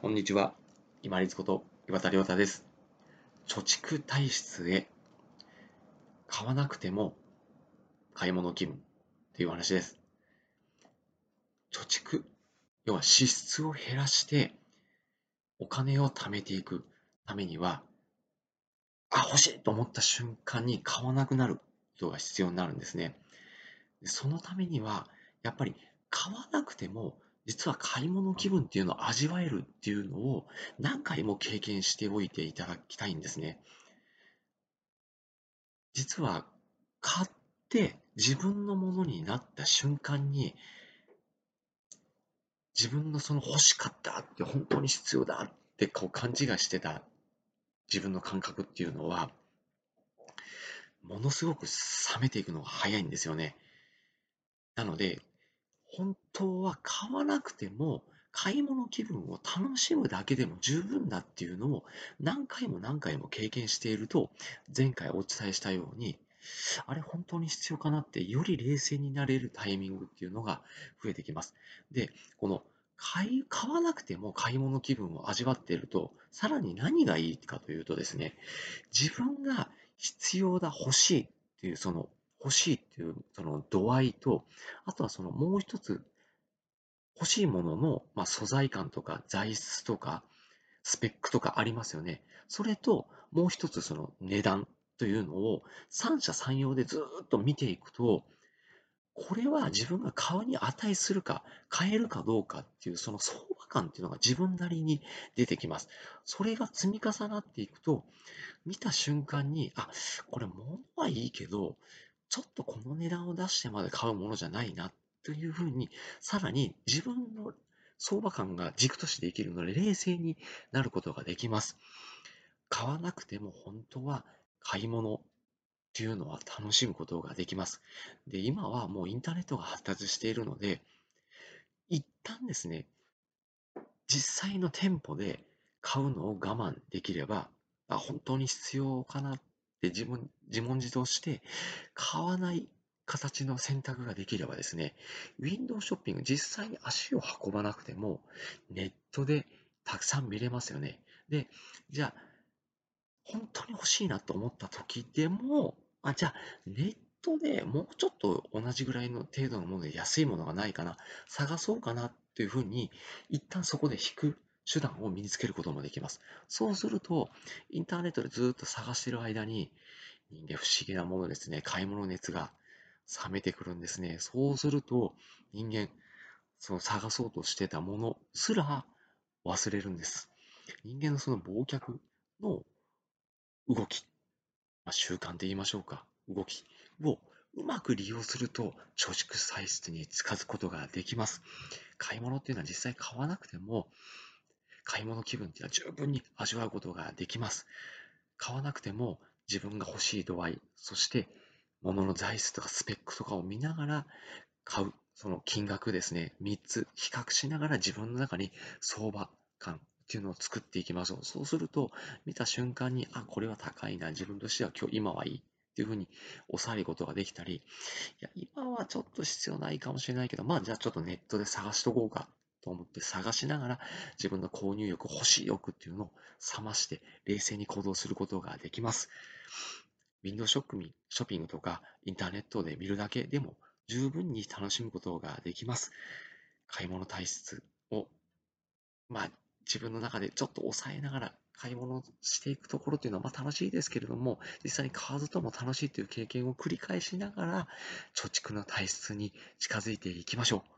こんにちは。今立こと岩田亮太です。貯蓄体質へ買わなくても買い物気分という話です。貯蓄、要は支出を減らしてお金を貯めていくためには、あ、欲しいと思った瞬間に買わなくなることが必要になるんですね。そのためには、やっぱり買わなくても実は買い物気分っていうのを味わえるっていうのを何回も経験しておいていただきたいんですね。実は買って自分のものになった瞬間に自分のその欲しかったって本当に必要だってこう勘違いしてた自分の感覚っていうのはものすごく冷めていくのが早いんですよね。なので本当は買わなくても買い物気分を楽しむだけでも十分だっていうのを何回も何回も経験していると前回お伝えしたようにあれ本当に必要かなってより冷静になれるタイミングっていうのが増えてきます。で、この買い買わなくても買い物気分を味わっているとさらに何がいいかというとですね自分が必要だ欲しいっていうその欲しいっていうその度合いと、あとはそのもう一つ、欲しいものの、まあ、素材感とか材質とかスペックとかありますよね。それともう一つその値段というのを三者三様でずっと見ていくと、これは自分が買うに値するか、買えるかどうかっていうその相場感っていうのが自分なりに出てきます。それが積み重なっていくと、見た瞬間に、あ、これ物はいいけど、ちょっとこの値段を出してまで買うものじゃないなというふうに、さらに自分の相場感が軸としてできるので、冷静になることができます。買わなくても本当は買い物っていうのは楽しむことができます。で、今はもうインターネットが発達しているので、一旦ですね、実際の店舗で買うのを我慢できれば、あ本当に必要かなで自分自問自答して買わない形の選択ができればですね、ウィンドウショッピング、実際に足を運ばなくても、ネットでたくさん見れますよね。で、じゃあ、本当に欲しいなと思った時でも、あじゃあ、ネットでもうちょっと同じぐらいの程度のもので安いものがないかな、探そうかなっていうふうに、一旦そこで引く手段を身につけることもできます。そうすると、インターネットでずっと探している間に、人間不思議なものですね、買い物熱が冷めてくるんですね。そうすると、人間、その探そうとしてたものすら忘れるんです。人間のその忘却の動き、まあ、習慣で言いましょうか、動きをうまく利用すると貯蓄体質に近づくことができます。買い物っていうのは実際買わなくても買い物気分っていうのは十分に味わうことができます。買わなくても自分が欲しい度合い、そして物の材質とかスペックとかを見ながら買う、その金額ですね、3つ。比較しながら自分の中に相場感っていうのを作っていきましょう。そうすると、見た瞬間に、あ、これは高いな、自分としては今日、今はいい。っていうふうに抑えることができたり、いや、今はちょっと必要ないかもしれないけど、まあじゃあちょっとネットで探しとこうか。と思って探しながら自分の購入欲、欲しい欲っていうのを冷まして冷静に行動することができます。ウィンドウショッピングショッピングとかインターネットで見るだけでも十分に楽しむことができます。買い物体質を、まあ、自分の中でちょっと抑えながら買い物していくところっていうのはまあ楽しいですけれども、実際に買わずとも楽しいという経験を繰り返しながら、貯蓄の体質に近づいていきましょう。